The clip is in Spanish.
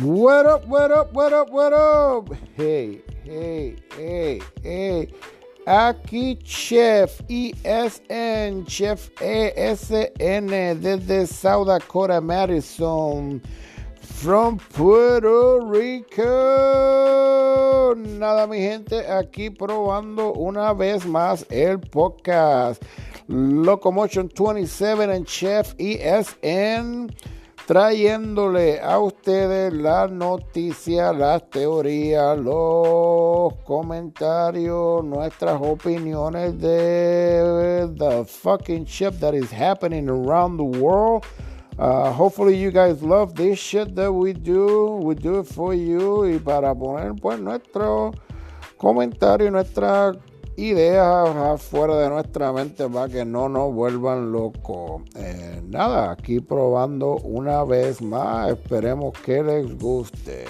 What up, what up, what up, what up? Hey, hey, hey, hey. Aquí Chef ESN, Chef ESN desde South Dakota, Madison, from Puerto Rico. Nada, mi gente, aquí probando una vez más el podcast Locomotion 27 en Chef ESN trayéndole a ustedes las noticias, las teorías, los comentarios, nuestras opiniones de the fucking shit that is happening around the world. Uh, hopefully you guys love this shit that we do. We do it for you y para poner pues nuestro comentario, nuestra ideas afuera de nuestra mente para que no nos vuelvan locos. Eh, nada, aquí probando una vez más. Esperemos que les guste.